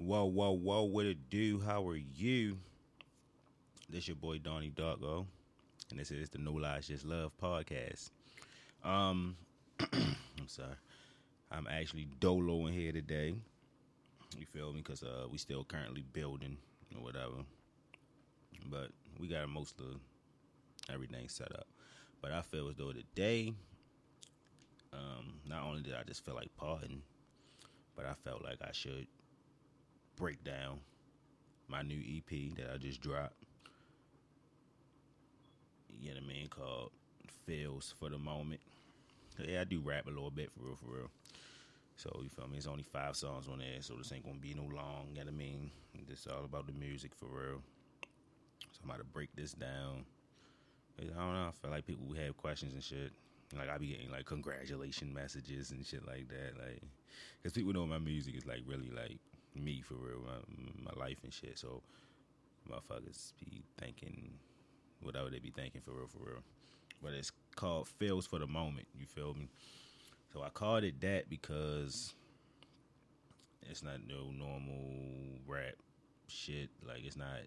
Whoa, whoa, whoa, what it do? How are you? This your boy Donnie Darko, and this is the No Lies Just Love podcast. Um, I'm sorry, I'm actually dolo in here today. You feel me? Cause uh, we still currently building or whatever, but we got most of everything set up. But I feel as though today, um, not only did I just feel like partying, but I felt like I should break down my new EP that I just dropped. You know what I mean? Called Feels for the Moment. Yeah, I do rap a little bit for real, for real. So you feel me? It's only five songs on there, so this ain't gonna be no long. You know what I mean? This all about the music for real. So I'm about to break this down. I don't know. I feel like people who have questions and shit. Like I be getting like congratulation messages and shit like that. Like, cause people know my music is like really like me for real, my, my life and shit. So motherfuckers be thinking whatever they be thinking for real, for real. But it's called Feels for the Moment. You feel me? So I called it that because it's not no normal rap shit. Like it's not.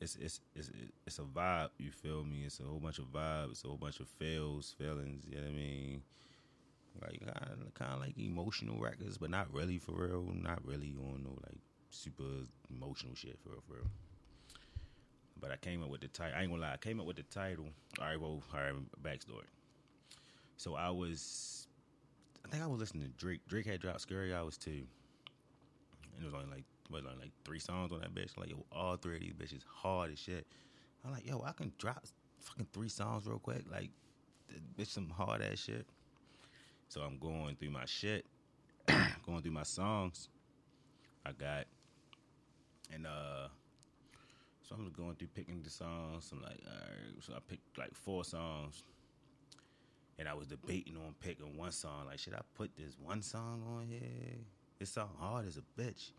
It's it's it's it's a vibe. You feel me? It's a whole bunch of vibes. a whole bunch of feels, feelings. You know what I mean? Like kind of like emotional records, but not really for real. Not really on no like super emotional shit for real, for real. But I came up with the title. I ain't gonna lie. I came up with the title. All right, well, all right. Backstory. So I was, I think I was listening to Drake. Drake had dropped "Scary Hours" too, and it was only like what, like three songs on that bitch. Like yo, all three of these bitches hard as shit. I'm like, yo, I can drop fucking three songs real quick. Like, bitch, some hard ass shit. So I'm going through my shit, going through my songs. I got, and uh, so I'm going through picking the songs. I'm like, all right. So I picked like four songs, and I was debating on picking one song. Like, should I put this one song on here? It's so hard as a bitch,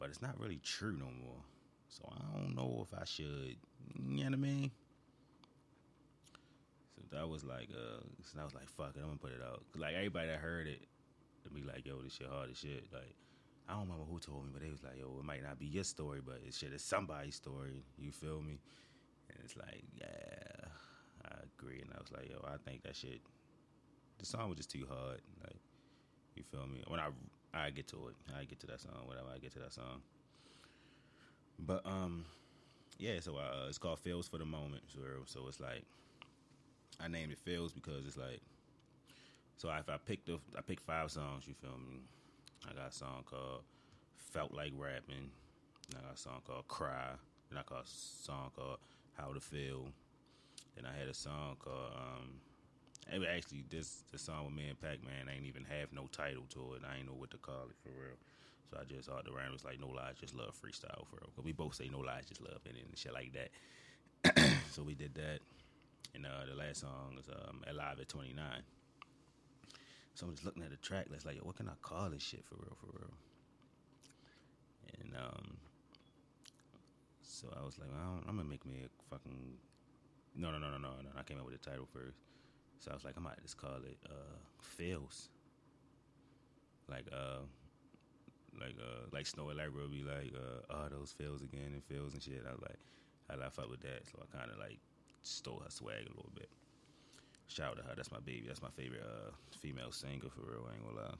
but it's not really true no more. So I don't know if I should. You know what I mean? That was like, uh, I was like, fuck it, I'm gonna put it out. Cause like everybody that heard it, to be like, yo, this shit hard as shit. Like, I don't remember who told me, but they was like, yo, it might not be your story, but it shit is somebody's story. You feel me? And it's like, yeah, I agree. And I was like, yo, I think that shit, the song was just too hard. Like, you feel me? When I I get to it, I get to that song. Whatever I get to that song. But um, yeah. So uh, it's called "Feels for the Moment." So so it's like I named it "Feels" because it's like so if I picked I picked five songs. You feel me? I got a song called "Felt Like Rapping." I got a song called "Cry." Then I got a song called "How to Feel." Then I had a song called um, it was actually this the song with me and Pac Man ain't even have no title to it. I ain't know what to call it for real. So I just thought the rhyme was like no lies, just love freestyle for real. Cause we both say no lies, just love it and shit like that. so we did that. And uh, the last song is um, Alive at 29. So I'm just looking at the track list like, yo, what can I call this shit for real, for real? And um, so I was like, well, I'm gonna make me a fucking. No, no, no, no, no, no. I came up with the title first. So I was like, I might just call it uh, Feels. Like uh, like uh, like Snoh Aalegra will be like uh, oh those feels again and feels and shit. I was like, I laugh out with that, so I kind of like stole her swag a little bit. Shout out to her. That's my baby. That's my favorite uh, female singer for real. I ain't gonna lie.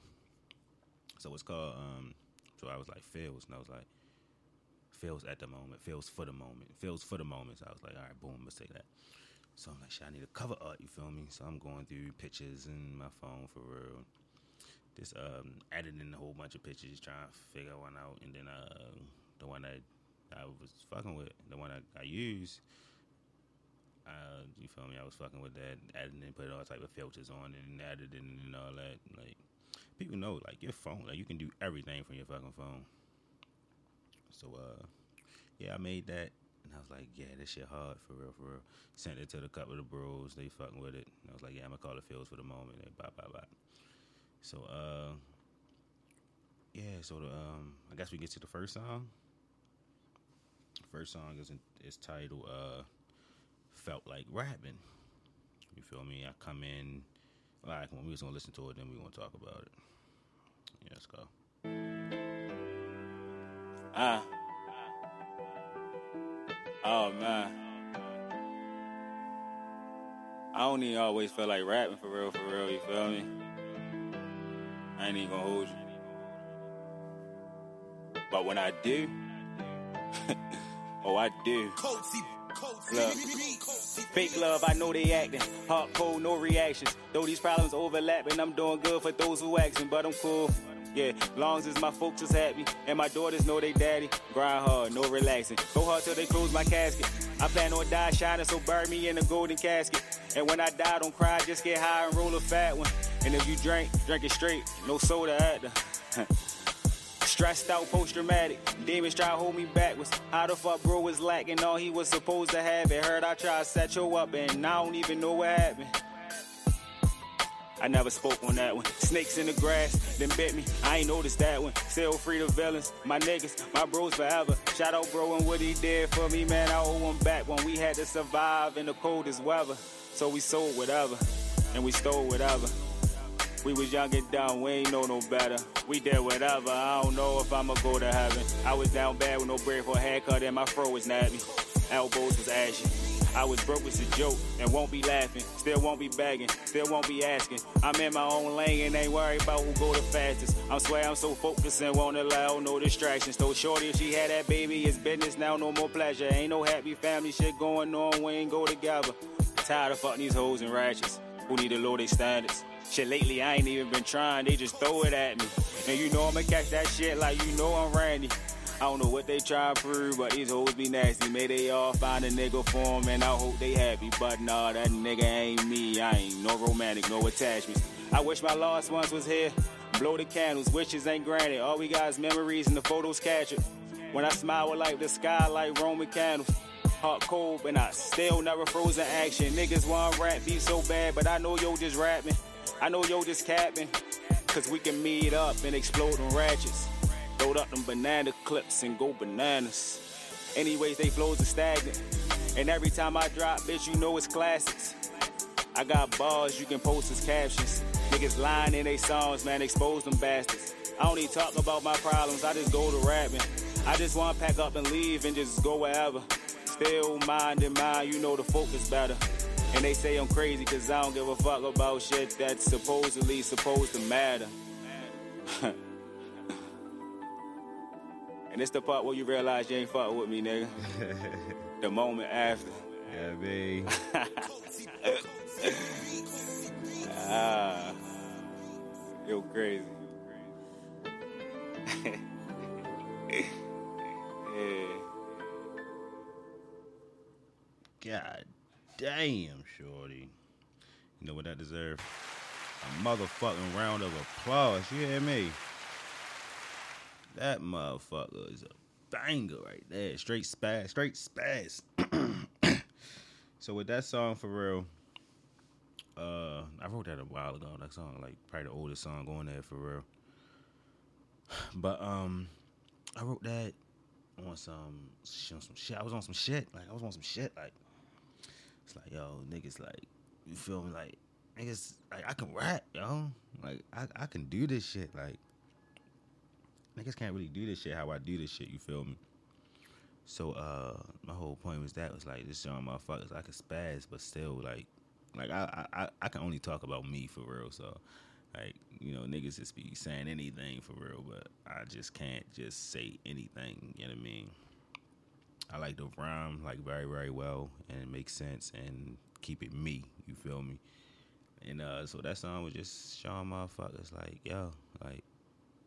So it's called. Um, so I was like feels, and I was like feels at the moment, feels for the moment, feels for the moment. So I was like, all right, boom, let's take that. So I'm like, shit, I need a cover art, you feel me? So I'm going through pictures in my phone for real. Just um, in a whole bunch of pictures, trying to figure one out. And then uh, the one that I was fucking with, the one I, I used, uh, you feel me? I was fucking with that, adding and put all type of filters on it and added it and all that. Like, people know, like, your phone, like, you can do everything from your fucking phone. So, uh, yeah, I made that. And I was like, yeah, this shit hard for real, for real. Sent it to the couple of the bros. They fucking with it. And I was like, yeah, I'm gonna call it Feels for the moment. They bye bye bye. So uh, yeah. So the um, I guess we get to the first song. First song is is titled uh, "Felt Like Rapping." You feel me? I come in. Like when we was gonna listen to it, then we gonna talk about it. Yeah, let's go. Ah. Oh man. I don't even always feel like rapping for real, for real, you feel me? I ain't even gonna hold you. But when I do, oh I do. Look. Fake love, I know they acting. Hot cold, no reactions. Though these problems overlapping, I'm doing good for those who asking, but I'm cool. Yeah, long as my folks is happy and my daughters know they daddy. Grind hard, no relaxing. Go hard till they close my casket. I plan on die shining, so bury me in a golden casket. And when I die, don't cry, just get high and roll a fat one. And if you drink, drink it straight, no soda at the. Stressed out, post traumatic. Demons try to hold me backwards. How the fuck bro was lacking all he was supposed to have? It heard I tried to set you up and I don't even know what happened. I never spoke on that one. Snakes in the grass, then bit me. I ain't noticed that one. Still free the villains, my niggas, my bros forever. Shout out bro and what he did for me, man. I owe him back when we had to survive in the coldest weather. So we sold whatever, and we stole whatever. We was young and dumb, we ain't know no better. We did whatever, I don't know if I'ma go to heaven. I was down bad with no bread for a haircut and my fro was nappy. Elbows was ashy. I was broke as a joke and won't be laughing. Still won't be begging, still won't be asking. I'm in my own lane and ain't worried about who go the fastest. I'm swear I'm so focused and won't allow no distractions. Told Shorty if she had that baby, it's business now, no more pleasure. Ain't no happy family shit going on, we ain't go together. Tired of fucking these hoes and ratchets who need to lower their standards. Shit, lately I ain't even been trying, they just throw it at me. And you know I'ma catch that shit like you know I'm Randy. I don't know what they try to prove, but these hoes be nasty. May they all find a nigga for 'em, and I hope they happy. But nah, that nigga ain't me. I ain't no romantic, no attachments. I wish my lost ones was here. Blow the candles, wishes ain't granted. All we got is memories and the photos captured. When I smile with like the sky like Roman candles. Hot cold, and I still never froze in action. Niggas want rap beef so bad, but I know yo just rapping. I know yo just capping. Cause we can meet up and explode them ratchets. Load up them banana clips and go bananas. Anyways, they flows are stagnant. And every time I drop, bitch, you know it's classics. I got bars you can post as captions. Niggas lying in they songs, man, expose them bastards. I don't even talk about my problems, I just go to rapping. I just wanna pack up and leave and just go wherever. Still mind in mind, you know the focus better. And they say I'm crazy cause I don't give a fuck about shit that's supposedly supposed to matter. and it's the part where you realize you ain't fucking with me, nigga. the moment after. Yeah, babe. Ah. Yo, crazy. yeah. God damn, shorty. You know what that deserves? A motherfucking round of applause. You hear me? That motherfucker is a banger right there. Straight spaz, straight spaz. so with that song for real, uh, I wrote that a while ago. That song, like probably the oldest song going there for real. But um, I wrote that on some on some shit. I was on some shit. Like I was on some shit. Like it's like yo, niggas, like you feel me? Like niggas, like I can rap, yo. Like I I can do this shit. Like niggas can't really do this shit how I do this shit. You feel me? So uh, my whole point was that was like this young motherfuckers I can spaz, but still like like I, I I can only talk about me for real. So like you know niggas just be saying anything for real, but I just can't just say anything. You know what I mean? I like to rhyme like very very well and make sense and keep it me. You feel me? And uh, so that song was just showing motherfuckers like yo like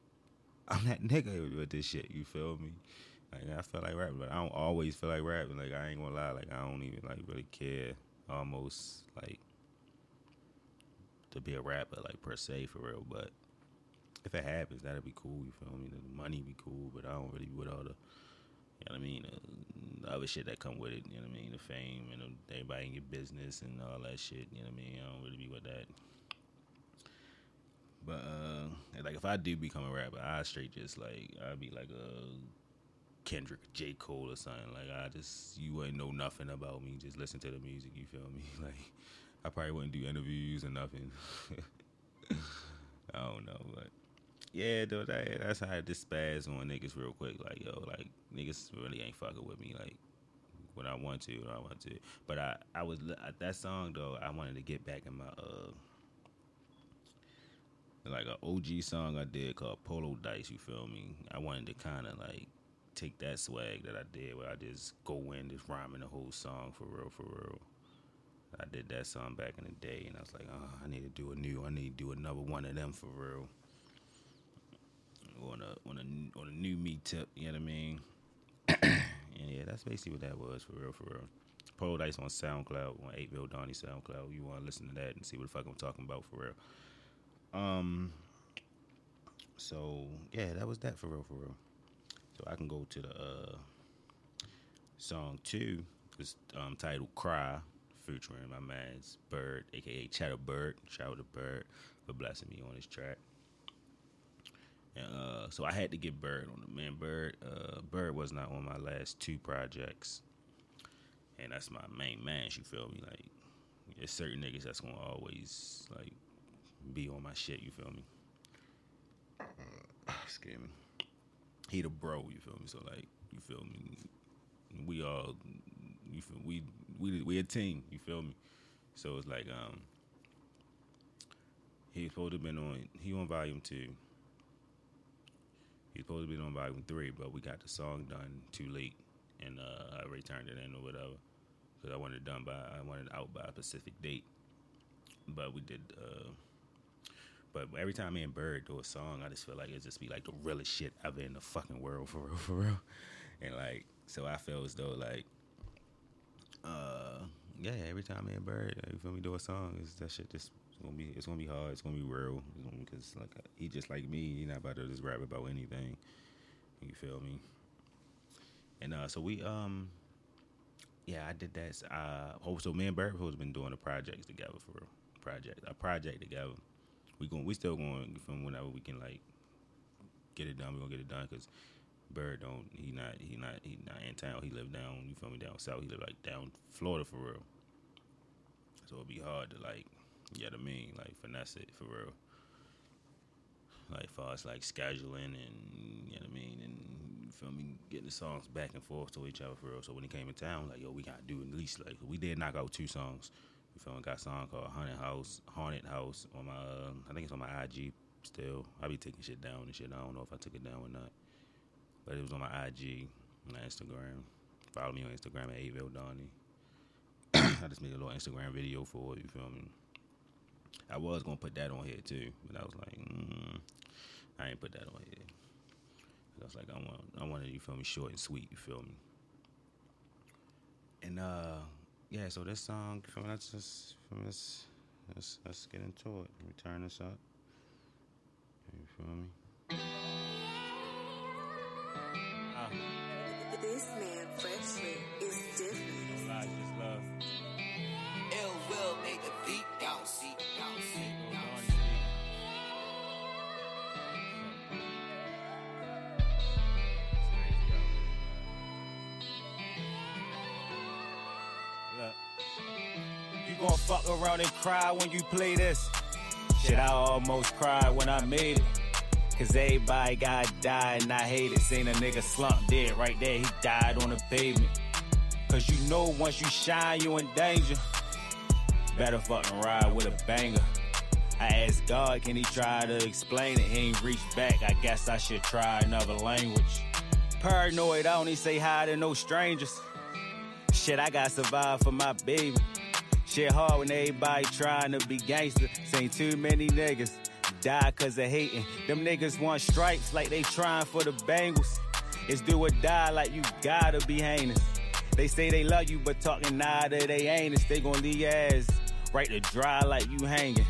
I'm that nigga with this shit. You feel me? Like I feel like rapping, but I don't always feel like rapping. Like I ain't gonna lie, like I don't even like really care almost like to be a rapper like per se for real. But if it happens, that'd be cool. You feel me? The money be cool, but I don't really with all the you know what I mean, the other shit that come with it. You know what I mean, the fame and the, everybody in your business and all that shit. You know what I mean? I don't really be with that. But uh, like if I do become a rapper, I straight just like I'd be like a Kendrick, J. Cole or something. Like I just you wouldn't know nothing about me. Just listen to the music. You feel me? Like I probably wouldn't do interviews or nothing. I don't know, but yeah, though, that, that's how I despise on niggas real quick. Like, yo, like niggas really ain't fucking with me. Like, when I want to, when I want to. But I, I was that song though. I wanted to get back in my uh, like an OG song I did called Polo Dice. You feel me? I wanted to kind of like take that swag that I did, where I just go in, just rhyming the whole song for real, for real. I did that song back in the day, and I was like, oh, I need to do a new, I need to do another one of them for real. On a on a on a new me tip, you know what I mean? and yeah, that's basically what that was for real, for real. Polo Dice on SoundCloud, on 8 Bill Donnie SoundCloud. You want to listen to that and see what the fuck I'm talking about for real. Um. So yeah, that was that for real, for real. So I can go to the uh, song two. It's um, titled "Cry," featuring my man's Bird, aka Chatter Bird. Shout out to Bird for blessing me on this track. Uh, so I had to get Bird on the man. Bird, uh, Bird was not on my last two projects, and that's my main man. You feel me? Like, there's certain niggas that's gonna always like be on my shit. You feel me? Excuse me. He the bro. You feel me? So like, you feel me? We all, you feel we we we a team. You feel me? So it's like um, he's supposed to been on. He on volume two. He's supposed to be on volume three, but we got the song done too late, and uh, I returned it in or whatever because I wanted it done by I wanted it out by a specific date. But we did. Uh, but every time me and Bird do a song, I just feel like it just be like the realest shit ever in the fucking world, for real, for real. And like, so I feel as though like, uh, yeah, every time me and Bird, you feel me, do a song, it's that shit just gonna be it's gonna be hard. It's gonna be real because like he just like me. He not about to just rap about anything. You feel me? And uh, so we um, yeah, I did that. Uh, oh, so me and Bird has been doing a project together for a project, a project together. We going, we still going from whenever we can like get it done. We gonna get it done because Bird don't he not he not he not in town. He live down. You feel me down south. He live like down Florida for real. So it'd be hard to like you know what I mean? Like finesse it for real. Like far as like scheduling and you know what I mean and feel me getting the songs back and forth to each other for real. So when he came in town, like yo, we gotta do at least like we did knock out two songs. You feel me? Got a song called Haunted House, Haunted House on my uh, I think it's on my IG still. I be taking shit down and shit. I don't know if I took it down or not, but it was on my IG, my Instagram. Follow me on Instagram at Avil Donnie. I just made a little Instagram video for it. You feel me? I was gonna put that on here too, but I was like, mm, I ain't put that on here. I was like, I want, I wanted you feel me, short and sweet. You feel me? And uh, yeah. So this song, from let's just, this, let's let's get into it. Let me turn this up. You feel me? Uh, this man freshly gon' fuck around and cry when you play this. Shit, I almost cried when I made it. Cause everybody got died and I hate it. Seen a nigga slump dead right there, he died on the pavement. Cause you know once you shine, you in danger. Better fucking ride with a banger. I asked God, can he try to explain it? He ain't reached back, I guess I should try another language. Paranoid, I only say hi to no strangers. Shit, I got survive for my baby. Shit hard when everybody trying to be gangster. Seen too many niggas die cause of hating. Them niggas want stripes like they trying for the Bengals. It's do or die like you gotta be heinous. They say they love you, but talking nada they anus. They gon' leave your ass right to dry like you hanging.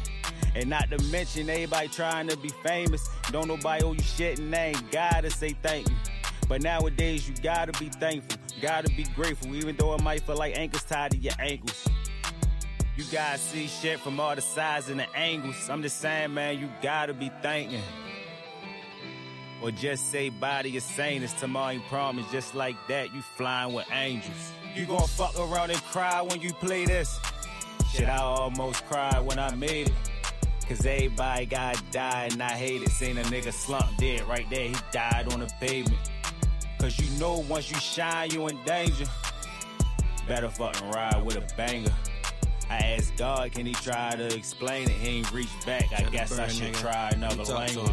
And not to mention everybody trying to be famous. Don't nobody owe you shit and they ain't gotta say thank you. But nowadays you gotta be thankful, gotta be grateful, even though it might feel like anchors tied to your ankles. You gotta see shit from all the sides and the angles. I'm just saying, man, you gotta be thinking. Or just say body is sane as tomorrow ain't promise. Just like that, you flying with angels. You gon' fuck around and cry when you play this. Shit, I almost cried when I made it. Cause everybody got died and I hate it. Seen a nigga slump dead right there, he died on the pavement. Cause you know once you shine, you in danger. Better fucking ride with a banger. I asked God, can he try to explain it? He ain't reached back. I guess I should try another language.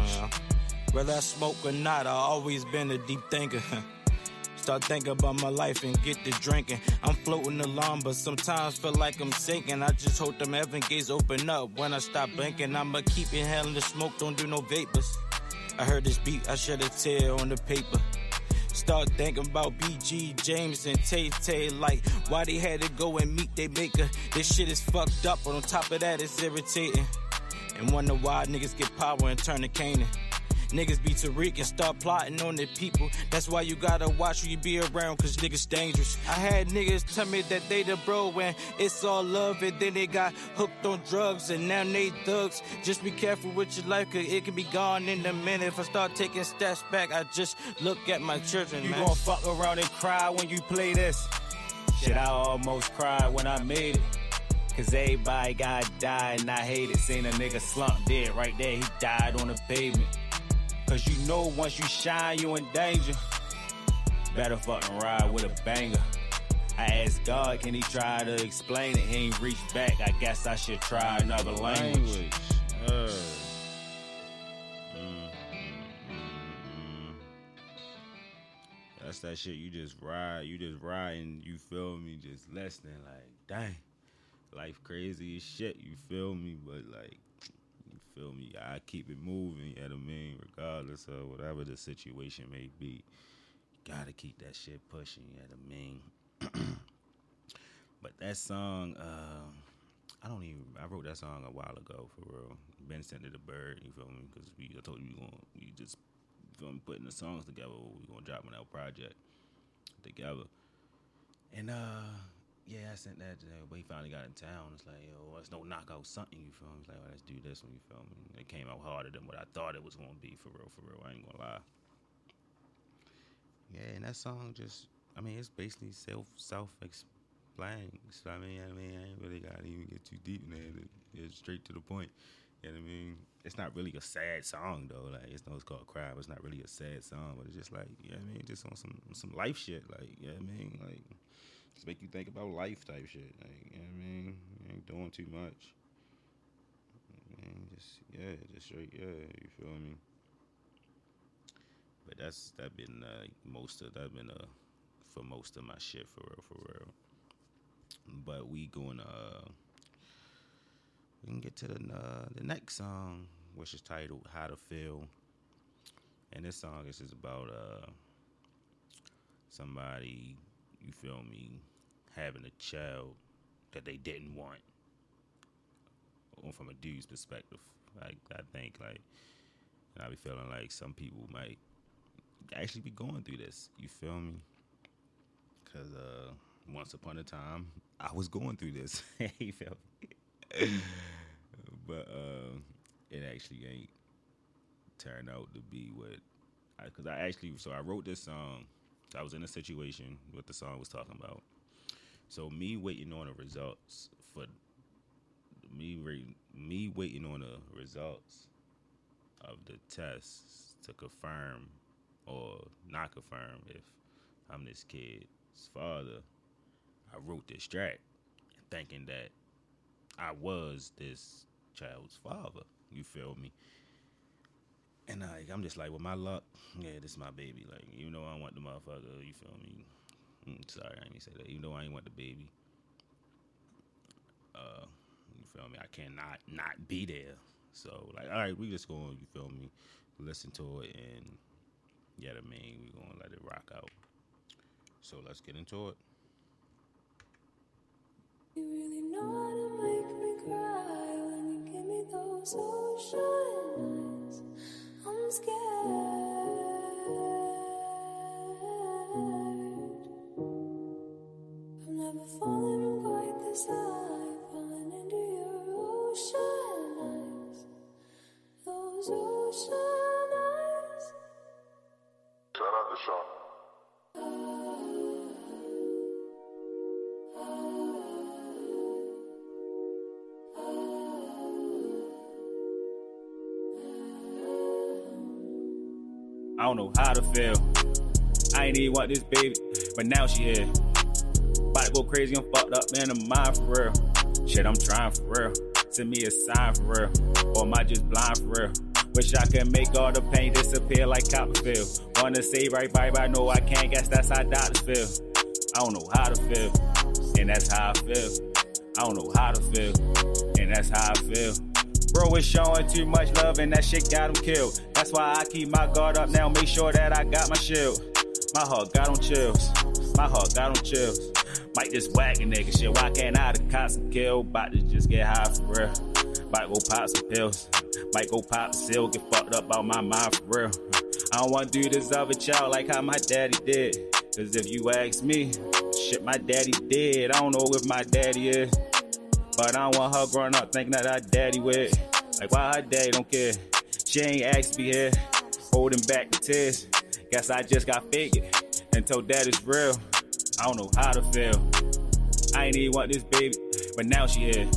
Whether I smoke or not, I always been a deep thinker. Start thinking about my life and get to drinking. I'm floating along, but sometimes feel like I'm sinking. I just hope them heaven gates open up when I stop blinking. I'ma keep inhaling the smoke, don't do no vapors. I heard this beat, I shed a tear on the paper. Start thinking about BG, James, and Tay Tay. Like, why they had to go and meet they maker. This shit is fucked up, but on top of that, it's irritating. And wonder why niggas get power and turn to Canaan. Niggas be Tariq and start plotting on the people. That's why you gotta watch who you be around, cause niggas dangerous. I had niggas tell me that they the bro and it's all love, and then they got hooked on drugs, and now they thugs. Just be careful with your life, cause it can be gone in a minute. If I start taking steps back, I just look at my children, You man. gon' fuck around and cry when you play this. Shit, I almost cried when I made it. Cause everybody got died and I hate it. Seen a nigga slump dead right there, he died on the pavement. Cause you know once you shine, you in danger. Better fucking ride with a banger. I asked God, can he try to explain it? He ain't reached back. I guess I should try another language. Mm, mm, mm. That's that shit. You just ride. You just ride, and You feel me? Just less than Like, dang, life crazy as shit. You feel me? But like, feel me? I keep it moving. You I mean? Regardless of whatever the situation may be, gotta keep that shit pushing. You I mean? but that song, uh, I don't even. I wrote that song a while ago for real. Ben sent it to Bird. You feel me? Because we, I told you we just you feel me, putting the songs together. We gonna drop on that project together. And uh, yeah, I sent that. To him, but he finally got in town. It's like, yo, it's no knockout something. You feel me? It's like, well, let's do this one. You feel me? It came out harder than what I thought it was gonna be. For real, for real. I ain't gonna lie. Yeah, and that song just, I mean, it's basically self self explains. So I mean, I mean, I ain't really gotta even get too deep in there. It's straight to the point. You know what I mean? It's not really a sad song though. Like it's no, it's called "Cry," it's not really a sad song. But it's just like, you know what I mean? Just on some some life shit. Like, you know what I mean? Like, just make you think about life type shit. Like, you know what I mean? You ain't doing too much. Mean, just yeah, just straight yeah. You feel me? But that's that been uh, most of that been uh for most of my shit for real for real. But we gonna uh, we can get to the uh, the next song, which is titled "How to Feel," and this song is just about uh somebody you feel me having a child that they didn't want. Or from a dude's perspective, like I think like, and I be feeling like some people might actually be going through this. You feel me? Cause uh, once upon a time, I was going through this. you feel me? but uh, it actually ain't turned out to be what. I, Cause I actually, so I wrote this song. I was in a situation what the song was talking about. So me waiting on the results for me, re- me waiting on the results of the tests to confirm or not confirm if I'm this kid's father, I wrote this track thinking that I was this child's father. You feel me? And I'm just like, with my luck, yeah, this is my baby. Like, you know, I want the motherfucker. You feel me? Mm, sorry, I ain't say that. You know, I ain't want the baby. Uh, you feel me? I cannot not be there. So, like, all right, we just going, you feel me? Listen to it and yeah, I mean, we gonna let it rock out. So let's get into it. You really know how to make me cry when you give me those ocean eyes. I'm scared. I've never fallen quite this high, falling into your ocean eyes. Those ocean eyes. Shout out to Sean. Don't know how to feel. I ain't even want this baby, but now she here. About to go crazy, I'm fucked up in the mind for real. Shit, I'm trying for real. Send me a sign for real. Or am I just blind for real? Wish I could make all the pain disappear like Copperfield. Wanna say right by, but I know I can't. Guess that's how doctors feel. I don't know how to feel, and that's how I feel. I don't know how to feel, and that's how I feel. Bro is showing too much love, and that shit got him killed. That's why I keep my guard up now, make sure that I got my shield. My heart got on chills. My heart got on chills. Might just whack a nigga shit. Why can't I the cops and kill? About to just get high for real. Might go pop some pills. Might go pop seal. Get fucked up out my mind for real. I don't wanna do this other child like how my daddy did. Cause if you ask me, shit my daddy did. I don't know if my daddy is. But I don't want her growing up thinking that her daddy with. Like why her daddy don't care? She ain't asked me here. Holding back the tears. Guess I just got figured that it's real. I don't know how to feel. I ain't even want this baby, but now she here.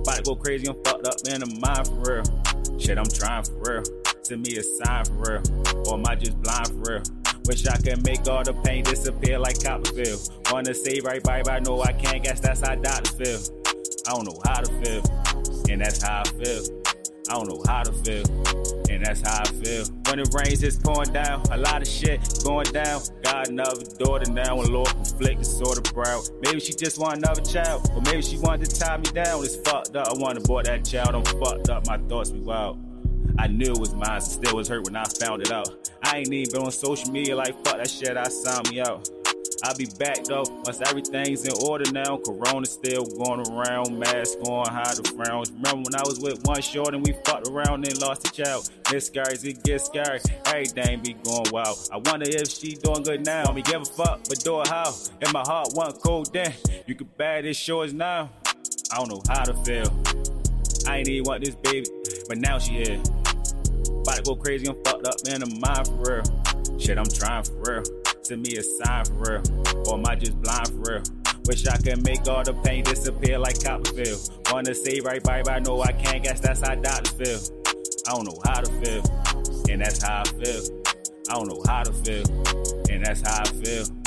About to go crazy, I'm fucked up in the mind for real. Shit, I'm trying for real. Send me a sign for real. Or am I just blind for real? Wish I could make all the pain disappear like Copperfield. Wanna say right by, but I know I can't. Guess that's how doctors feel. I don't know how to feel, and that's how I feel. I don't know how to feel, and that's how I feel. When it rains, it's pouring down. A lot of shit going down. Got another daughter now, and Lord conflict is sort of proud. Maybe she just want another child, or maybe she wanted to tie me down. It's fucked up. I want to abort that child. I'm fucked up. My thoughts be wild. I knew it was mine, still was hurt when I found it out. I ain't even been on social media like fuck that shit. I signed me out. I'll be back though once everything's in order now. Corona still going around, mask on, hide the frowns. Remember when I was with one short and we fucked around and lost a child? Miscarriage, it gets scary. Everything be going wild. I wonder if she doing good now. Me give a fuck, but do it how? If my heart wasn't cold then, you can bad this shores now. I don't know how to feel. I ain't even want this baby, but now she here. About to go crazy, I'm fucked up in the mind for real. Shit, I'm trying for real. Send me a sign for real. Or am I just blind for real? Wish I could make all the pain disappear like Copperfield. Wanna say right by, but I know I can't. Guess that's how doctors feel. I don't know how to feel, and that's how I feel. I don't know how to feel, and that's how I feel.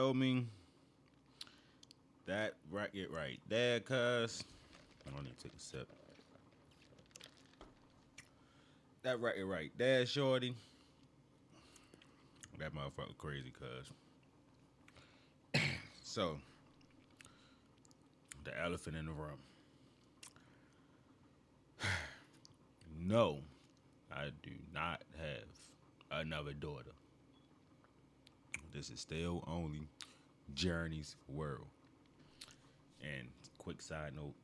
Feel me? That record right there, cuz. I don't need to take a sip. That record right there, shorty. That motherfucker crazy, cuz. so, the elephant in the room. no, I do not have another daughter. This is still only Journey's world. And quick side note,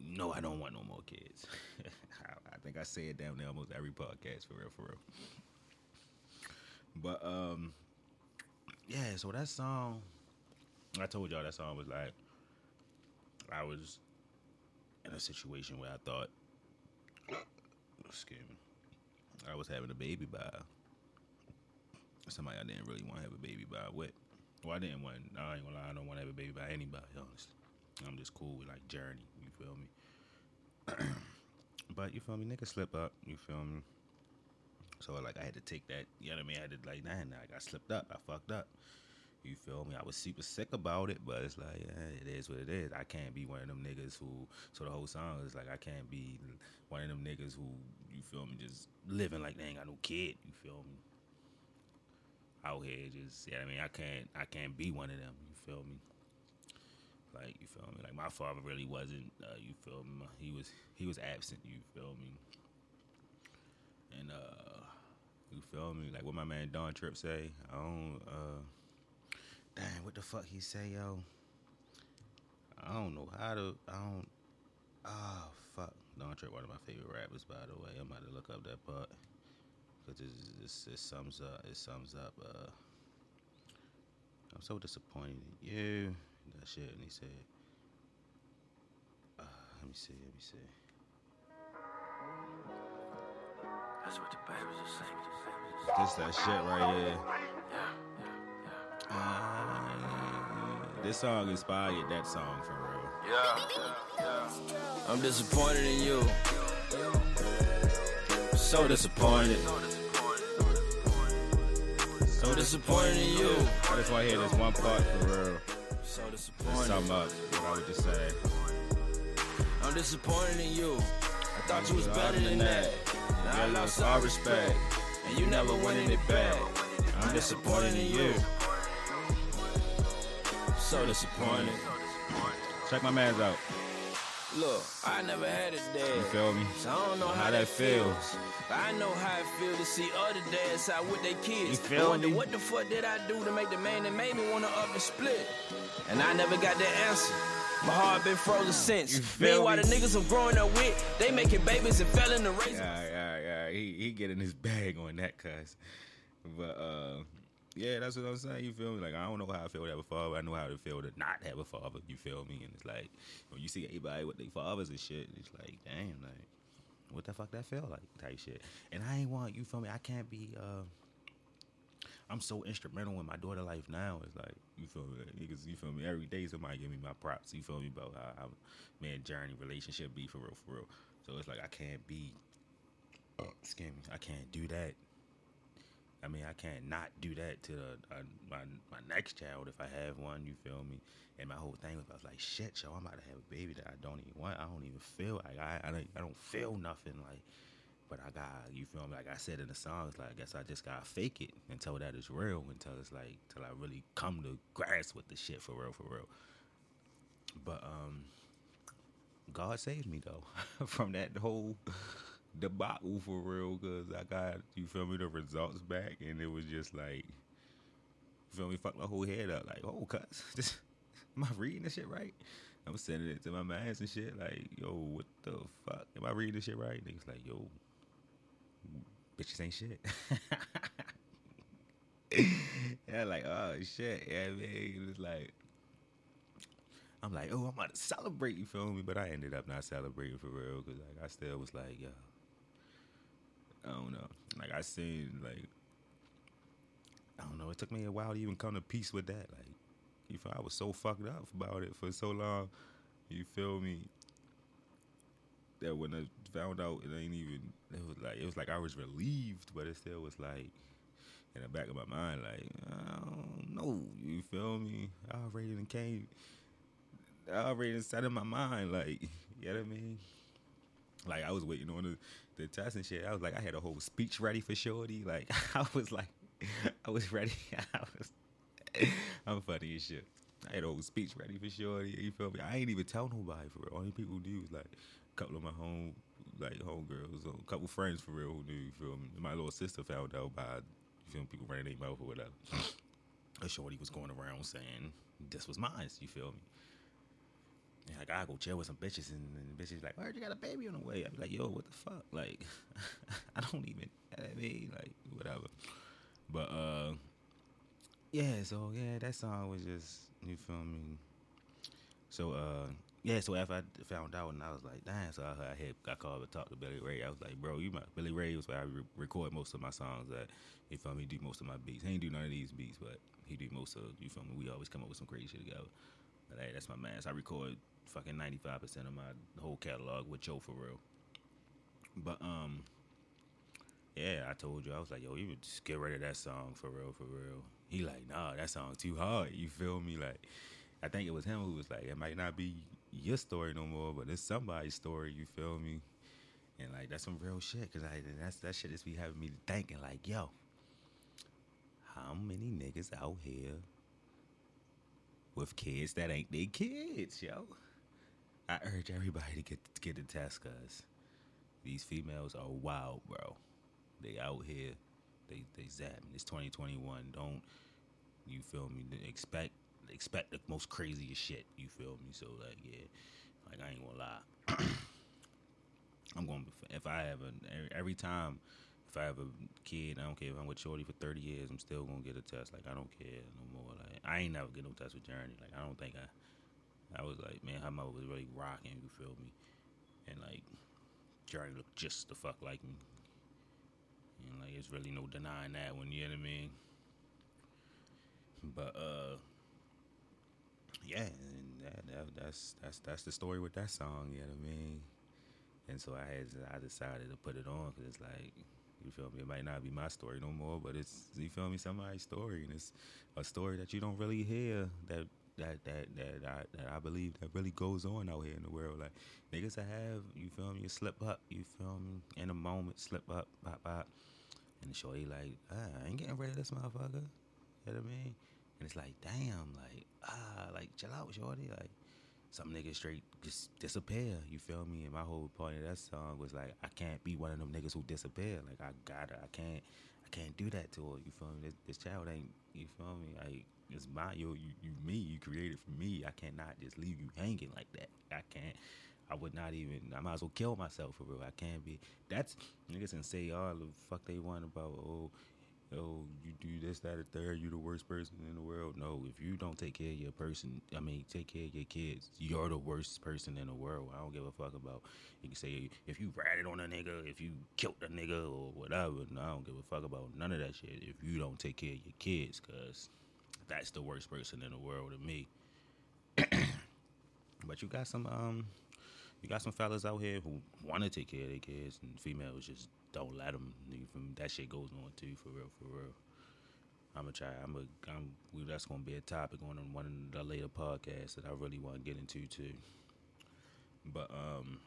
no, I don't want no more kids. I, think I say it down there almost every podcast for real, for real. But um, yeah. So that song, I told y'all that song was like, I was in a situation where I thought, excuse me, I was having a baby by somebody I didn't really want to have a baby by with. Well, I didn't want. I ain't gonna lie. I don't want to have a baby by anybody. Honestly, I'm just cool with like Journey. You feel me? but you feel me? Nigga slip up. You feel me? So like I had to take that. You know what I mean? I had to like, nah, nah. I got slipped up. I fucked up. You feel me? I was super sick about it, but it's like eh, it is what it is. I can't be one of them niggas who. So the whole song is like I can't be one of them niggas who you feel me just living like they ain't got no kid. You feel me? Out here just yeah, I mean I can't I can't be one of them, you feel me? Like you feel me? Like my father really wasn't uh, you feel me? He was he was absent, you feel me? And uh you feel me? Like what my man Don Trip say, I don't uh dang what the fuck he say, yo? I don't know how to I don't oh fuck. Don Trip one of my favorite rappers by the way. I'm about to look up that part because it, it, it sums up. It sums up. Uh, I'm so disappointed in you. That shit. And he said, uh, "Let me see. Let me see." That's what the babies are saying. This that shit right here. Uh, this song inspired that song for real. Yeah, I'm disappointed in you. So disappointed. So disappointed in you. I just want to hear this one part for real. So disappointed. sum up what I would just say. I'm disappointed in you. I thought you was better than that. Now I lost all respect. And you never winning it back. I'm disappointed in you. So disappointed. Check my man's out. Look, I never had a You feel me? So I don't know how, How that that feel. feels. I know how it feels to see other dads out with their kids. You feel Wonder me? what the fuck did I do to make the man that made me wanna up and split? And I never got that answer. My heart been frozen since. You feel Meanwhile, me? the niggas I'm growing up with, they making babies and fell in the race. Yeah, yeah, yeah. He he getting his bag on that, cuz. But uh, yeah, that's what I'm saying. You feel me? Like I don't know how I feel to have a father. I know how to feel to not have a father. You feel me? And it's like when you see everybody with their fathers and shit, it's like, damn, like what the fuck that feel like type shit. And I ain't want you feel me. I can't be. uh I'm so instrumental in my daughter life now. It's like you feel me, niggas. You feel me? Every day somebody give me my props. You feel me about how, how man journey relationship be for real, for real. So it's like I can't be. Uh, excuse me. I can't do that. I mean, I can't not do that to the, uh, my my next child if I have one. You feel me? And my whole thing was, I was like, shit, yo, I'm about to have a baby that I don't even want. I don't even feel like I I don't, I don't feel nothing like. But I got you feel me? Like I said in the song, it's like I guess I just gotta fake it until that is real, until it's like till I really come to grasp with the shit for real, for real. But um, God saved me though from that whole debacle for real, cause I got you feel me the results back, and it was just like you feel me, fuck my whole head up, like oh, cuz am I reading this shit right? I'm sending it to my mans and shit, like yo, what the fuck? Am I reading this shit right? Niggas like yo, bitches ain't shit. yeah, like oh shit, yeah, man. It was like I'm like, oh, I'm about to celebrate. You feel me? But I ended up not celebrating for real because like I still was like, yo, I don't know. Like I seen like I don't know. It took me a while to even come to peace with that. Like, you feel I was so fucked up about it for so long. You feel me? That when I found out, it ain't even. It was like it was like I was relieved, but it still was like in the back of my mind, like I don't know. You feel me? I already came. I already inside of my mind, like you know what I mean. Like I was waiting on the, the test and shit. I was like, I had a whole speech ready for Shorty. Like I was like, I was ready. I was, I'm funny as shit. I had a whole speech ready for Shorty. You feel me? I ain't even tell nobody for real. Only people knew was like a couple of my home, like homegirls, a couple friends for real who knew. You feel me? My little sister found out by you feel me, people running their mouth or whatever. A Shorty was going around saying this was mine. You feel me? And like I go chill with some bitches and, and the bitches like, "Where you got a baby on the way?" I be like, "Yo, what the fuck?" Like, I don't even. I mean, like whatever. But uh, yeah. So yeah, that song was just you feel me. So uh, yeah. So after I found out and I was like, "Damn!" So I, I had I called to talk to Billy Ray. I was like, "Bro, you my Billy Ray was where I re- record most of my songs. That you feel me? Do most of my beats. He ain't do none of these beats, but he do most of. You feel me? We always come up with some crazy shit together. But hey, that's my man. So I record fucking ninety five percent of my whole catalog with Joe for real. But um, yeah, I told you I was like, yo, you would just get rid of that song for real, for real. He like, nah, that song too hard. You feel me? Like, I think it was him who was like, it might not be your story no more, but it's somebody's story. You feel me? And like that's some real shit, cause I that's that shit is be having me thinking like, yo, how many niggas out here with kids that ain't their kids, yo? I urge everybody to get to get the test, cause these females are wild, bro. They out here, they they zapping. It's 2021. Don't you feel me? Expect expect the most craziest shit. You feel me? So like, yeah, like I ain't gonna lie. I'm going to if I have a every- every time if I have a kid, I don't care if I'm with Shorty for 30 years, I'm still gonna get a test. Like I don't care no more. Like I ain't never get no test with Journey. Like I don't think I. I was like, man, her mother was really rocking. You feel me? And like, Journey looked just the fuck like me. And like, it's really no denying that one. You know what I mean? But uh, yeah, and that, that, that's that's that's the story with that song. You know what I mean? And so I had I decided to put it on because it's like you feel me. It might not be my story no more, but it's you feel me somebody's story, and it's a story that you don't really hear that that that that I, that I believe that really goes on out here in the world. Like niggas that have you feel me, you slip up, you feel me, in a moment slip up, pop pop, and shorty like ah, I ain't getting rid of this motherfucker. You know what I mean? And it's like damn, like ah, like chill out, shorty, like some niggas straight just disappear. You feel me? And my whole point of that song was like, I can't be one of them niggas who disappear. Like I gotta, I can't, I can't do that to her. You feel me? This, this child ain't. You feel me? Like it's my yo, you, you me. You created for me. I cannot just leave you hanging like that. I can't. I would not even. I might as well kill myself for real. I can't be. That's niggas can say all the fuck they want about. Oh, oh, you do this, that, or third, you the worst person in the world. No, if you don't take care of your person, I mean, take care of your kids, you're the worst person in the world. I don't give a fuck about. You can say if you ratted on a nigga, if you killed a nigga or whatever. No, I don't give a fuck about none of that shit. If you don't take care of your kids, cause that's the worst person in the world to me. but you got some um. You got some fellas out here who want to take care of their kids, and females just don't let them. That shit goes on too, for real, for real. I'm gonna try. I'm gonna. I'm, we, that's gonna be a topic on one of the later podcasts that I really want to get into too. But um,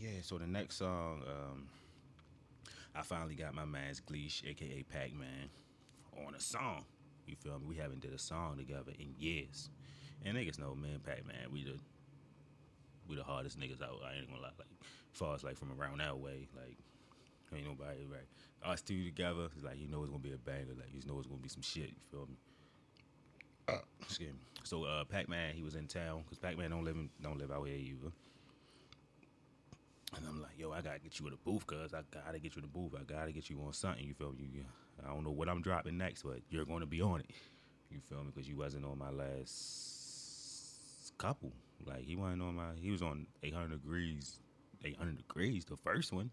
yeah. So the next song, um, I finally got my man's Gleesh, aka Pac Man, on a song. You feel me? We haven't did a song together in years, and niggas know, man, Pac Man. We the we the hardest niggas out. I ain't gonna lie. Like, far as like from around that way, like ain't nobody right. Us two together, it's like you know it's gonna be a banger. Like you know it's gonna be some shit. You feel me? Uh, excuse me. So uh, Pac Man, he was in town because Pac Man don't live in, don't live out here either. And I'm like, yo, I gotta get you in the booth, cuz I gotta get you in the booth. I gotta get you on something. You feel me? You, I don't know what I'm dropping next, but you're gonna be on it. You feel me? Because you wasn't on my last couple. Like he wasn't on my. He was on 800 degrees. 800 degrees, the first one.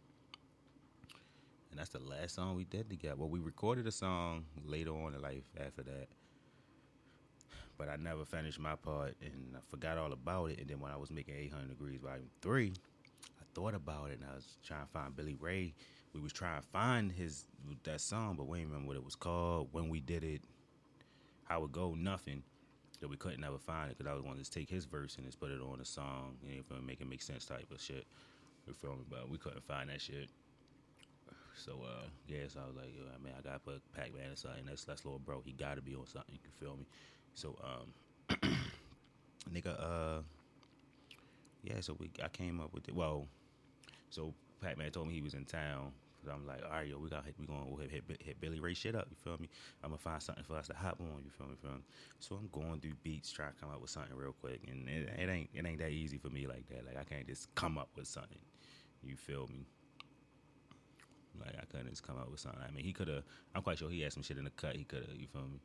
And that's the last song we did together. Well, we recorded a song later on in life after that. But I never finished my part and I forgot all about it. And then when I was making 800 Degrees Volume 3, I thought about it and I was trying to find Billy Ray. We was trying to find his that song, but we didn't remember what it was called, when we did it, how it go, nothing. That we couldn't ever find it because I was wanting to take his verse and just put it on a song, you know, make it make sense type of shit. You feel me? But we couldn't find that shit. So uh, yeah, so I was like, yo, I mean, I gotta put Pac Man or something. That's that's little bro. He gotta be on something. You feel me? So um, nigga, uh, yeah. So we I came up with it. Well, so Pac Man told me he was in town. So I'm like, all right, yo, we got hit, we gonna hit, hit, hit Billy Ray shit up. You feel me? I'm gonna find something for us to hop on. You feel me? Feel? So I'm going through beats, trying to come up with something real quick, and it, it ain't it ain't that easy for me like that. Like I can't just come up with something. You feel me? Like I couldn't just come up with something. I mean, he could have. I'm quite sure he had some shit in the cut. He could have. You feel me?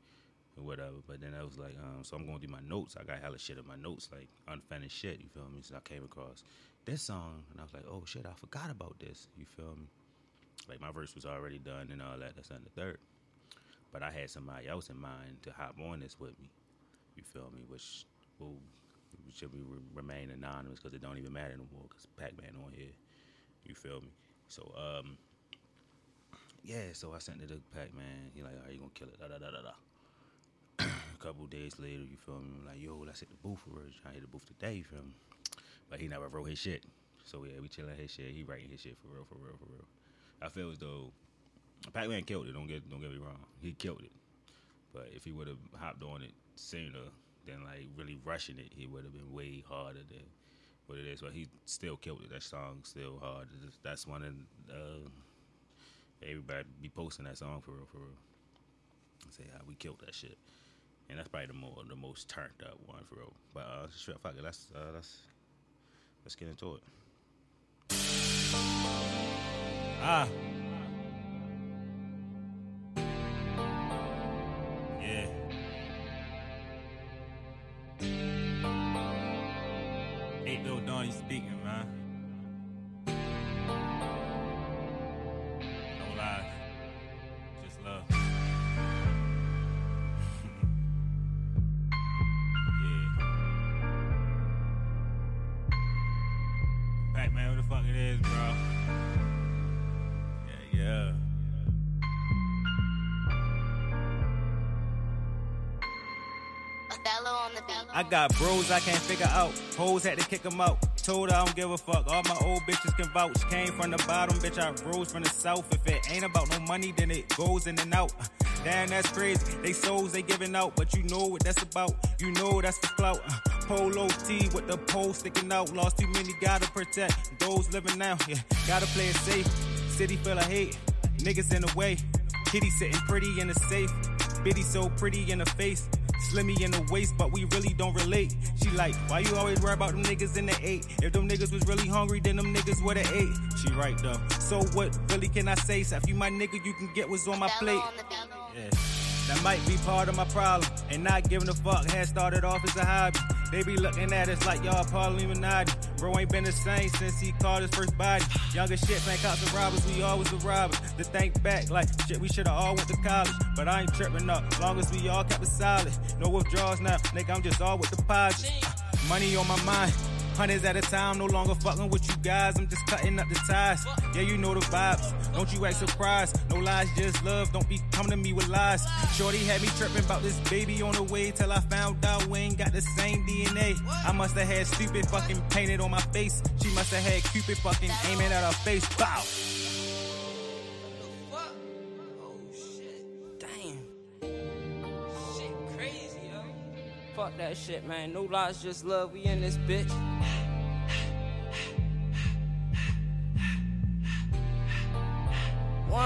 Or whatever. But then I was like, um, so I'm going through my notes. I got hella shit in my notes, like unfinished shit. You feel me? So I came across this song, and I was like, oh shit, I forgot about this. You feel me? Like my verse was already done and all that. That's on the third. But I had somebody else in mind to hop on this with me. You feel me? Which will should we remain anonymous because it don't even matter no more because Pac Man on here. You feel me? So um, yeah. So I sent it to Pac Man. He like, are you gonna kill it? Da da da da da. A couple days later, you feel me? I'm like, yo, let's hit the booth for real. I hit the booth today, you feel me? But he never wrote his shit. So yeah, we chilling his shit. He writing his shit for real, for real, for real. I feel as though Pac Man killed it. Don't get don't get me wrong. He killed it. But if he would have hopped on it sooner than like really rushing it, he would have been way harder than what it is. But he still killed it. That song still hard. That's one of uh, everybody be posting that song for real, for real. Say how we killed that shit, and that's probably the more the most turned up one for real. But uh, sure, fuck it. Let's uh, let's let's get into it. Ah. Yeah. Eight Bill Don, you speaking, man. I got bros I can't figure out. Hoes had to kick 'em out. Told her I don't give a fuck. All my old bitches can vouch. Came from the bottom, bitch. I rose from the south. If it ain't about no money, then it goes in and out. Damn, that's crazy. They souls they giving out, but you know what that's about. You know that's the clout. Polo T with the pole sticking out. Lost too many, gotta protect those living now. Yeah, gotta play it safe. City full of hate. Niggas in the way. Kitty sitting pretty in the safe. Bitty so pretty in the face. Slimmy in the waist, but we really don't relate. She like, why you always worry about them niggas in the eight? If them niggas was really hungry, then them niggas woulda ate. She right though. So what really can I say? So if you my nigga, you can get what's on my plate. Yeah. That might be part of my problem. And not giving a fuck had started off as a hobby. They be looking at us like y'all Paul Illuminati. Bro ain't been the same since he called his first body. Younger shit ain't cops and robbers, we always the robbers. To think back like shit, we should've all went to college. But I ain't tripping up, long as we all kept it solid. No withdrawals now, nigga, I'm just all with deposits. Uh, money on my mind. Hundreds at a time, no longer fucking with you guys. I'm just cutting up the ties. Yeah, you know the vibes. Don't you act surprised. No lies, just love. Don't be coming to me with lies. Shorty had me tripping about this baby on the way till I found out we ain't got the same DNA. I must have had stupid fucking painted on my face. She must have had Cupid fucking aiming at her face. Bow. That shit, man. No lies, just love. We in this bitch. Wine.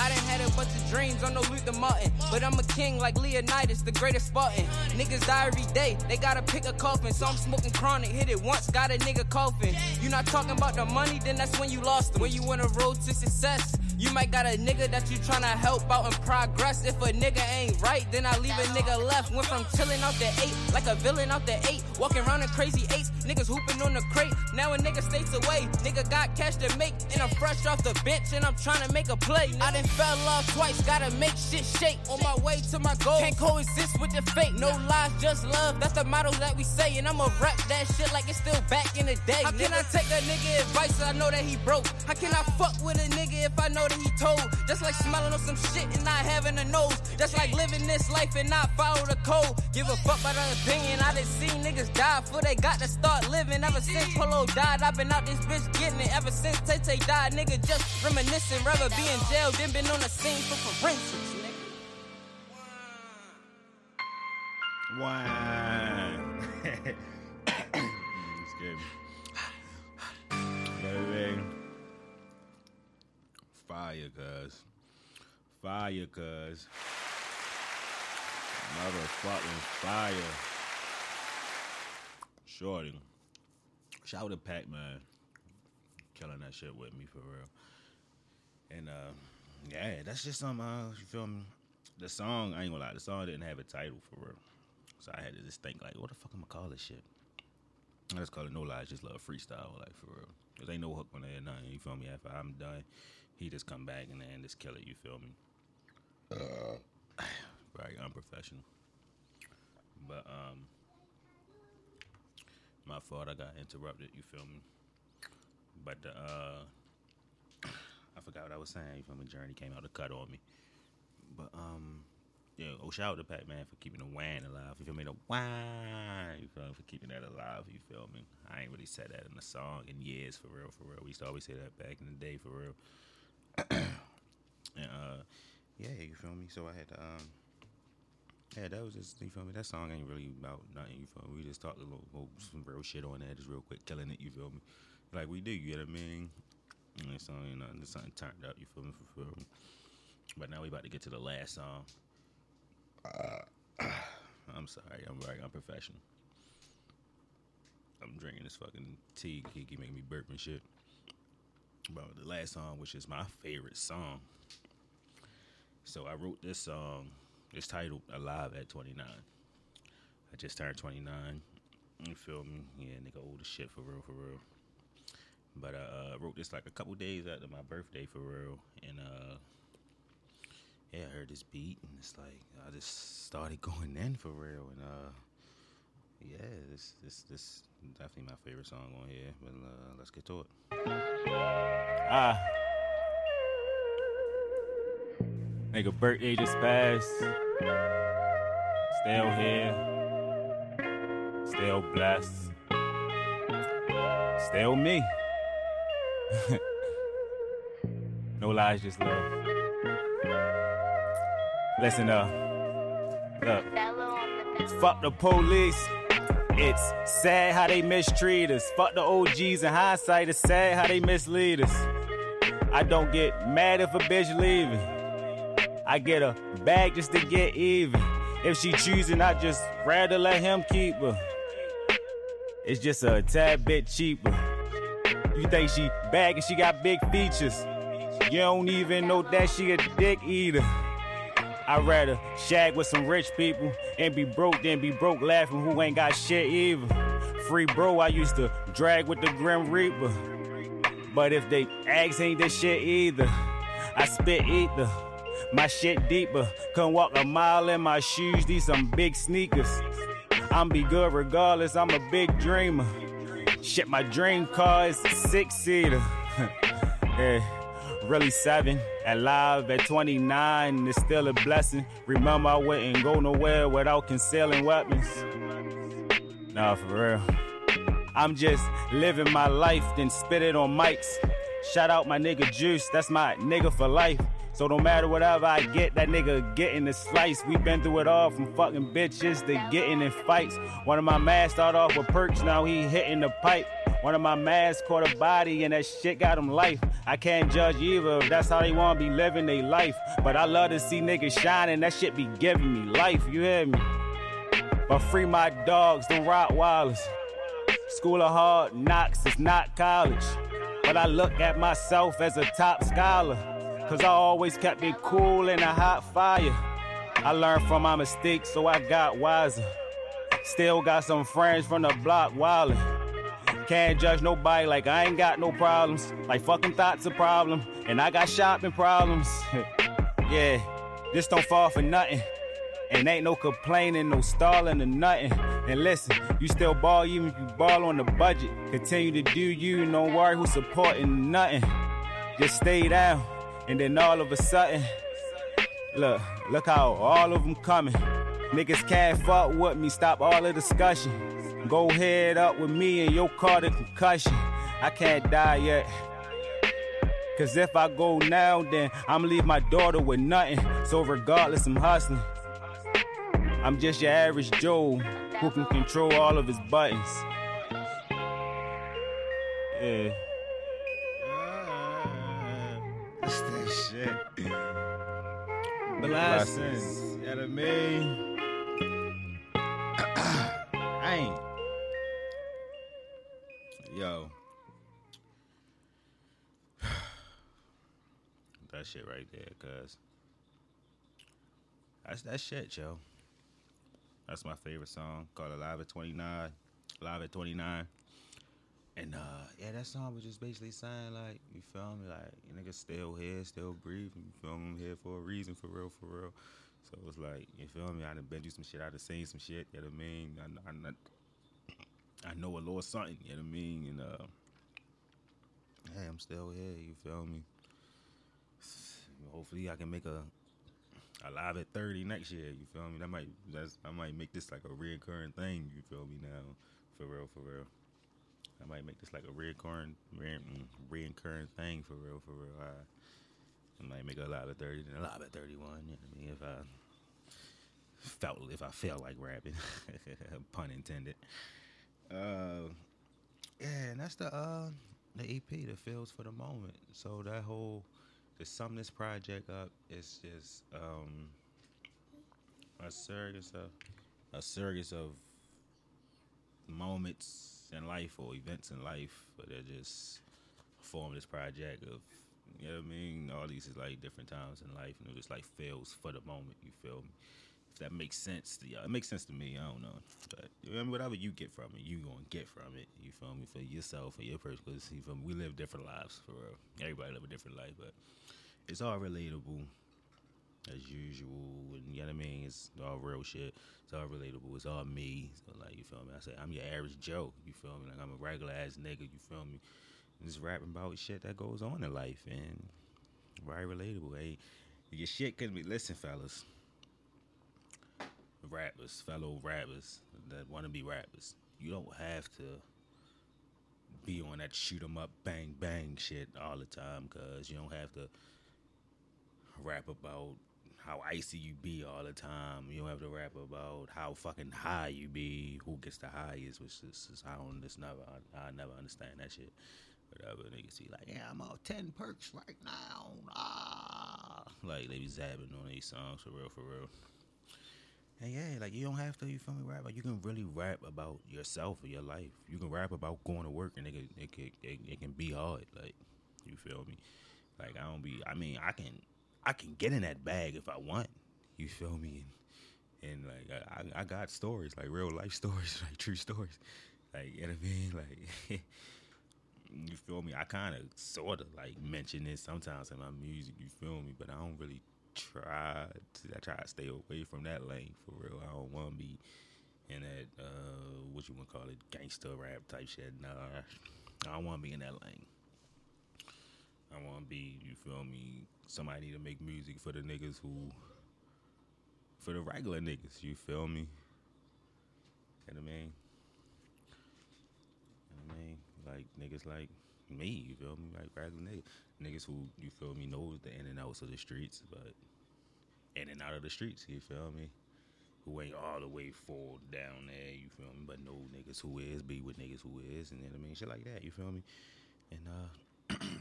I done had a bunch of dreams on no Luther Martin. But I'm a king like Leonidas, the greatest Spartan. Niggas die every day, they gotta pick a coffin. So I'm smoking chronic, hit it once, got a nigga coughing. You not talking about the money, then that's when you lost them. When you on a road to success, you might got a nigga that you tryna help out and progress. If a nigga ain't right, then I leave a nigga left. Went from chilling out the eight, like a villain out the eight. Walking around in crazy eights, niggas hooping on the crate. Now a nigga states away, nigga got cash to make. And I'm fresh off the bench and I'm trying to make a play. I done fell off twice, gotta make shit shake. On my way to my goal, can't coexist with the fake. No lies, just love, that's the motto that we say. And I'ma rap that shit like it's still back in the day. How can I take a nigga advice if I know that he broke? How can I fuck with a nigga if I know that he told? Just like smelling on some shit and not having a nose. Just like living this life and not follow the code. Give a fuck about the opinion. I done seen niggas die before they got to start living. Ever since Polo died, I've been out this bitch getting it. Ever since Tay Tay died, nigga just reminiscing. Rather be in jail than been on the scene for forensics, nigga. Wine. it's good. Baby. Fire, cuz. Fire, cuz. Motherfucking fire. Shorty. Shout out to Pac Man. Killing that shit with me for real. And uh yeah, that's just some uh you feel me? The song, I ain't gonna lie, the song didn't have a title for real. So I had to just think like, what the fuck am I call this shit? I just call it no lies, just love freestyle, like for real. Cause ain't no hook on there, nothing. You feel me? After I'm done, he just come back and then just kill it. You feel me? Uh, right, unprofessional. But um, my fault. I got interrupted. You feel me? But the uh, I forgot what I was saying. You feel me? Journey came out to cut on me. But um, yeah. Oh, shout out to Pac Man for keeping the wine alive. You feel me? The wine. You feel me? For keeping that alive. You feel me? I ain't really said that in the song in years. For real. For real. We used to always say that back in the day. For real. and uh, yeah. You feel me? So I had to um. Yeah, that was just you feel me. That song ain't really about nothing. You feel me? We just talked a little, little some real shit on there, just real quick, killing it. You feel me? Like we do. You know what I mean? And that song ain't nothing. Just something turned up. You feel me? For real. But now we about to get to the last song. Uh, I'm sorry. I'm very unprofessional. I'm drinking this fucking tea. Kiki making me burp and shit. But the last song, which is my favorite song. So I wrote this song. It's titled "Alive at 29." I just turned 29. You feel me? Yeah, nigga, old as shit for real, for real. But I uh, wrote this like a couple days after my birthday for real, and uh, yeah, I heard this beat, and it's like I just started going in for real, and uh, yeah, this this this definitely my favorite song on here. But uh, let's get to it. Ah. Nigga birthday just passed. Still here. Still blessed. Still me. no lies, just love. Listen up. Look. Fuck the police. It's sad how they mistreat us. Fuck the OGs in hindsight. It's sad how they mislead us. I don't get mad if a bitch leaving. I get a bag just to get even. If she choosing, I just rather let him keep her. It's just a tad bit cheaper. You think she bag and she got big features. You don't even know that she a dick eater. I'd rather shag with some rich people and be broke than be broke laughing who ain't got shit either. Free bro, I used to drag with the Grim Reaper. But if they ask ain't this shit either, I spit either. My shit deeper. Couldn't walk a mile in my shoes, these some big sneakers. I'm be good regardless, I'm a big dreamer. Shit, my dream car is a six seater. yeah, really seven. At Alive at 29 is still a blessing. Remember, I wouldn't go nowhere without concealing weapons. Nah, for real. I'm just living my life, then spit it on mics. Shout out my nigga Juice, that's my nigga for life. So no matter whatever I get, that nigga getting the slice. We been through it all from fucking bitches to getting in fights. One of my mans start off with perks, now he hitting the pipe. One of my mans caught a body and that shit got him life. I can't judge either if that's how they wanna be living their life. But I love to see niggas shining, that shit be giving me life, you hear me? But free my dogs, them Rottweilers. School of hard knocks is not college. But I look at myself as a top scholar. Cause I always kept it cool in a hot fire. I learned from my mistakes, so I got wiser. Still got some friends from the block wildin'. Can't judge nobody like I ain't got no problems. Like fucking thoughts a problem. And I got shopping problems. yeah, this don't fall for nothing. And ain't no complaining, no stalling or nothing. And listen, you still ball even if you ball on the budget. Continue to do you, don't worry who's supporting nothing. Just stay down, and then all of a sudden, look, look how all of them coming. Niggas can't fuck with me, stop all the discussion. Go head up with me and your car to concussion. I can't die yet. Cause if I go now, then I'ma leave my daughter with nothing. So regardless, I'm hustling. I'm just your average Joe who can control all of his buttons. Yeah. Shit. Blessings. You know what I mean? I ain't. Yo. that shit right there, cuz. That's that shit, yo. That's my favorite song called Alive at 29. Live at 29. And uh yeah, that song was just basically saying like, you feel me, like niggas still here, still breathing, you feel me, I'm here for a reason, for real, for real. So it's like, you feel me, I done been through some shit, I done seen some shit, you know what I mean? I, I, I know a little something, you know what I mean? And uh hey, I'm still here, you feel me? Hopefully I can make a alive at 30 next year, you feel me? That might that's I might make this like a reoccurring thing, you feel me now? For real, for real. I might make this like a reoccurring, re- mm, reoccurring thing for real, for real. I, I might make a lot of 30, then a lot of 31. You know what I mean? If I felt, if I felt like rapping, pun intended. Uh, yeah, and that's the uh the EP, the feels for the moment. So that whole to sum this project up, it's just um a series of a series of moments in life or events in life, but they just form this project of you know what I mean. All these is like different times in life, and it just like feels for the moment. You feel me? If that makes sense to y'all, it makes sense to me. I don't know, but you know, whatever you get from it, you gonna get from it. You feel me? For yourself, and your person, because you feel me? We live different lives for real. Everybody live a different life, but it's all relatable. As usual, and you know what I mean. It's all real shit. It's all relatable. It's all me. So like, you feel me? I say I'm your average Joe. You feel me? Like I'm a regular ass nigga. You feel me? Just rapping about shit that goes on in life and very relatable. Hey, your shit couldn't be. Listen, fellas, rappers, fellow rappers that want to be rappers. You don't have to be on that shoot 'em up, bang bang shit all the time, cause you don't have to rap about how icy you be all the time. You don't have to rap about how fucking high you be, who gets the highest, which is, is I don't never I, I never understand that shit. Whatever niggas see like, yeah, I'm on ten perks right now. Ah, like they be zapping on these songs for real, for real. And yeah, like you don't have to, you feel me, rap. Like you can really rap about yourself or your life. You can rap about going to work and it can, it can, it, it can be hard. Like, you feel me? Like I don't be. I mean, I can, I can get in that bag if I want. You feel me? And, and like I, I got stories, like real life stories, like true stories. Like you know what I mean? Like you feel me? I kind of sort of like mention it sometimes in my music. You feel me? But I don't really try to. I try to stay away from that lane for real. I don't want to be in that uh, what you want to call it, gangster rap type shit. Nah, I don't want to be in that lane. I want to be, you feel me? Somebody need to make music for the niggas who, for the regular niggas. You feel me? You know what I mean? You know what I mean? Like niggas like me, you feel me? Like regular niggas. Niggas who, you feel me, knows the in and outs of the streets, but in and out of the streets, you feel me? Who ain't all the way full down there, you feel me? But know niggas who is, be with niggas who is, and then I mean shit like that, you feel me? And uh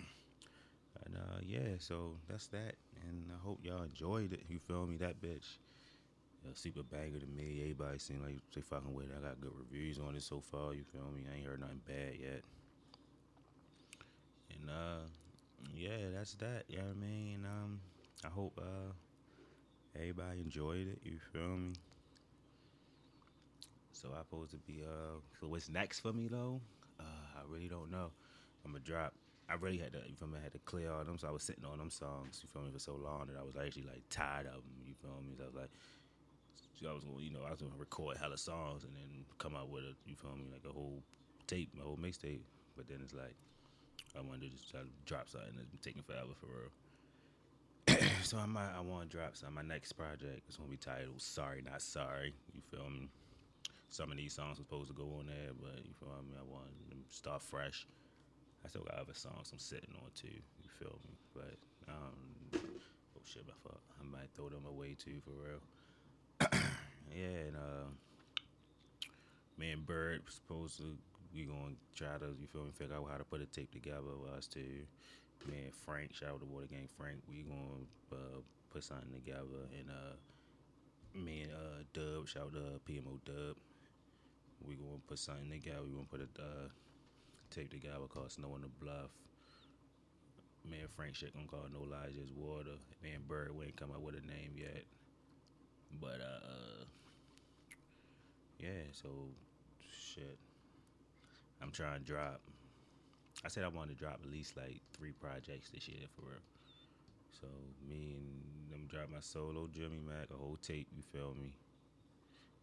and uh yeah, so that's that. And I hope y'all enjoyed it, you feel me? That bitch. A super banger to me. Everybody seem like they fucking with it. I got good reviews on it so far, you feel me? I ain't heard nothing bad yet. And uh yeah, that's that. You know what I mean? Um, I hope uh everybody enjoyed it. You feel me? So I supposed to be uh. So what's next for me though? Uh, I really don't know. I'm gonna drop. I really had to. You feel me? I had to clear all them. So I was sitting on them songs. You feel me? For so long that I was actually like tired of them. You feel me? So I was like. So I was gonna, you know, I was gonna record hella songs and then come out with a, you feel me, like a whole tape, a whole mixtape. But then it's like, I wanted to just try to drop something that's been taking forever for real. so I might I want to drop some. My next project is gonna be titled "Sorry Not Sorry." You feel me? Some of these songs are supposed to go on there, but you feel me? I want to start fresh. I still got other songs I'm sitting on too. You feel me? But um, oh shit, my fuck. I might throw them away too for real. yeah, and uh, me and Bird supposed to we gonna try to you feel me figure out how to put a tape together with us too. Me and Frank, shout out to Water Gang Frank. We gonna uh, put something together, and uh, me and uh, Dub, shout out to PMO Dub. We gonna put something together. We gonna put a uh, tape together called Snow on the Bluff. Me and Frank shit gonna call No Lies Just Water. Me and Bird we ain't come up with a name yet, but uh, yeah. So shit. I'm trying to drop. I said I wanted to drop at least like three projects this year for real. So me and them drop my solo Jimmy Mac, a whole tape. You feel me?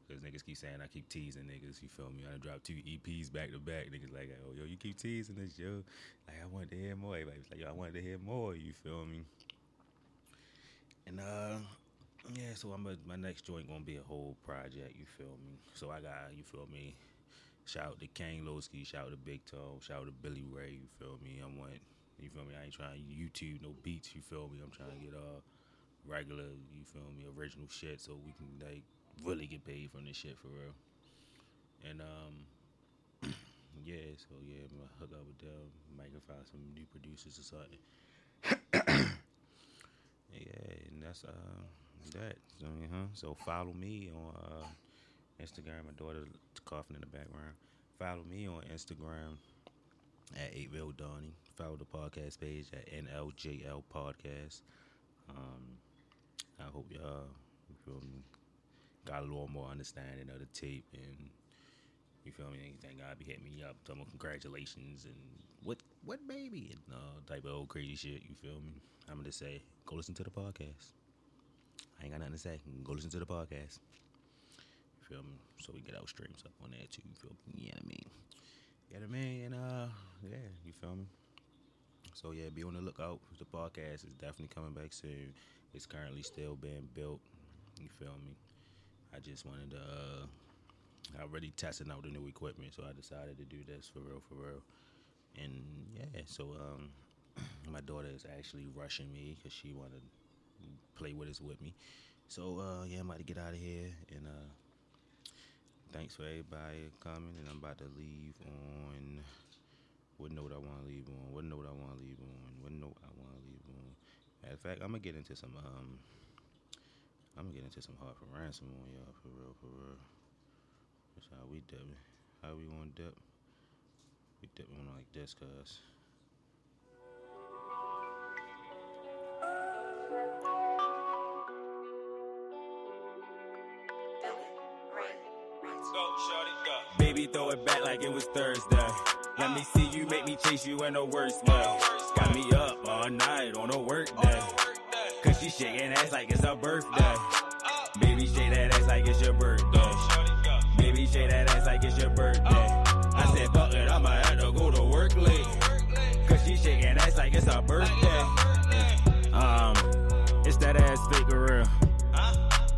Because niggas keep saying I keep teasing niggas. You feel me? I dropped two EPs back to back. Niggas like, oh yo, you keep teasing this yo. Like I wanted to hear more. Everybody's like, yo, I wanted to hear more. You feel me? And uh, yeah. So I'm a, my next joint gonna be a whole project. You feel me? So I got you feel me. Shout out to Kane Lowski, shout out to Big Toe, shout out to Billy Ray, you feel me? I want you feel me, I ain't trying YouTube no beats, you feel me? I'm trying to get uh regular, you feel me, original shit so we can like really get paid from this shit for real. And um yeah, so yeah, I'm gonna hook up with them, might find some new producers or something. yeah, and that's uh that. So, uh-huh. so follow me on uh Instagram. My daughter coughing in the background. Follow me on Instagram at 8 Donnie. Follow the podcast page at NLJL Podcast. Um, I hope y'all me, got a little more understanding of the tape and you feel me? Thank God be hitting me up, talking about congratulations and what what baby and uh, type of old crazy shit. You feel me? I'm gonna say go listen to the podcast. I ain't got nothing to say. Go listen to the podcast. You feel me? So we get our streams up on there too. You feel me? What I mean? What I mean? And uh, yeah, you feel me? So yeah, be on the lookout. The podcast is definitely coming back soon. It's currently still being built. You feel me? I just wanted to. Uh, I already testing out the new equipment, so I decided to do this for real, for real. And yeah, so um, my daughter is actually rushing me because she wanted to play with us with me. So uh, yeah, I'm about to get out of here, and uh, thanks for everybody coming. And I'm about to leave on what note I want to leave on, what note I want to leave on, what note I want to leave on. Matter of fact, I'm gonna get into some um, I'm gonna get into some hard for ransom on y'all for real, for real. That's how we dip. it. How we gonna dip? We dip on like this, cuz. Baby, throw it back like it was Thursday. Let me see you make me chase you in the worst way. Got me up all night on a work day. She shaking ass like it's her birthday. Baby, shake that ass like it's your birthday. Baby, shake that ass like it's your birthday. I said, fuck it, I'ma have to go to work late. Cause she shaking ass like it's her birthday. Um, it's that ass fake or real.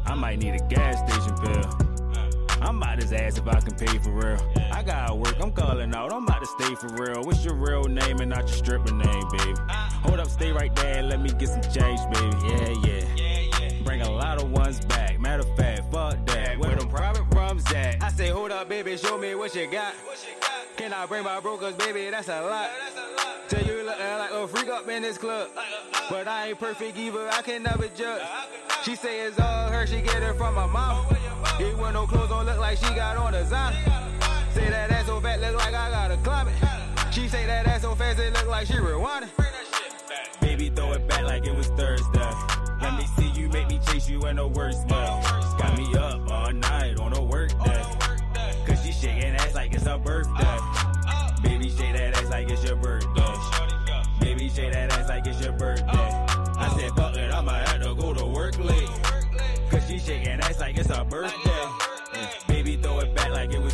I might need a gas station bill. I'm about his ass if I can pay for real. I gotta work, I'm calling out. I'm about to stay for real. What's your real name and not your stripper name, baby? Hold up, stay right there let me get some change, baby. Yeah, yeah. Bring a lot of ones back. Matter of fact, fuck that. Where them private rums at? I say, hold up, baby, show me what you got. Can I bring my brokers, baby? That's a lot. Tell you looking like a freak up in this club. But I ain't perfect either, I can never judge. She say it's all her, she get it from my mom. Even when no clothes don't look like she got on designer. Say that ass so fat, look like I gotta climb it. She say that ass so fast, it look like she rewinding. Baby, throw it back like it was Thursday. Let me see you make me chase you in the worst way. Got me up all night on a work day. Cause she shaking ass like it's her birthday. Baby, shake that ass like it's your birthday. Baby, shake that ass like it's your birthday. I said, fuck it, I'ma have to go to work late. Cause she shaking ass like it's her birthday. Baby, throw it back like it was.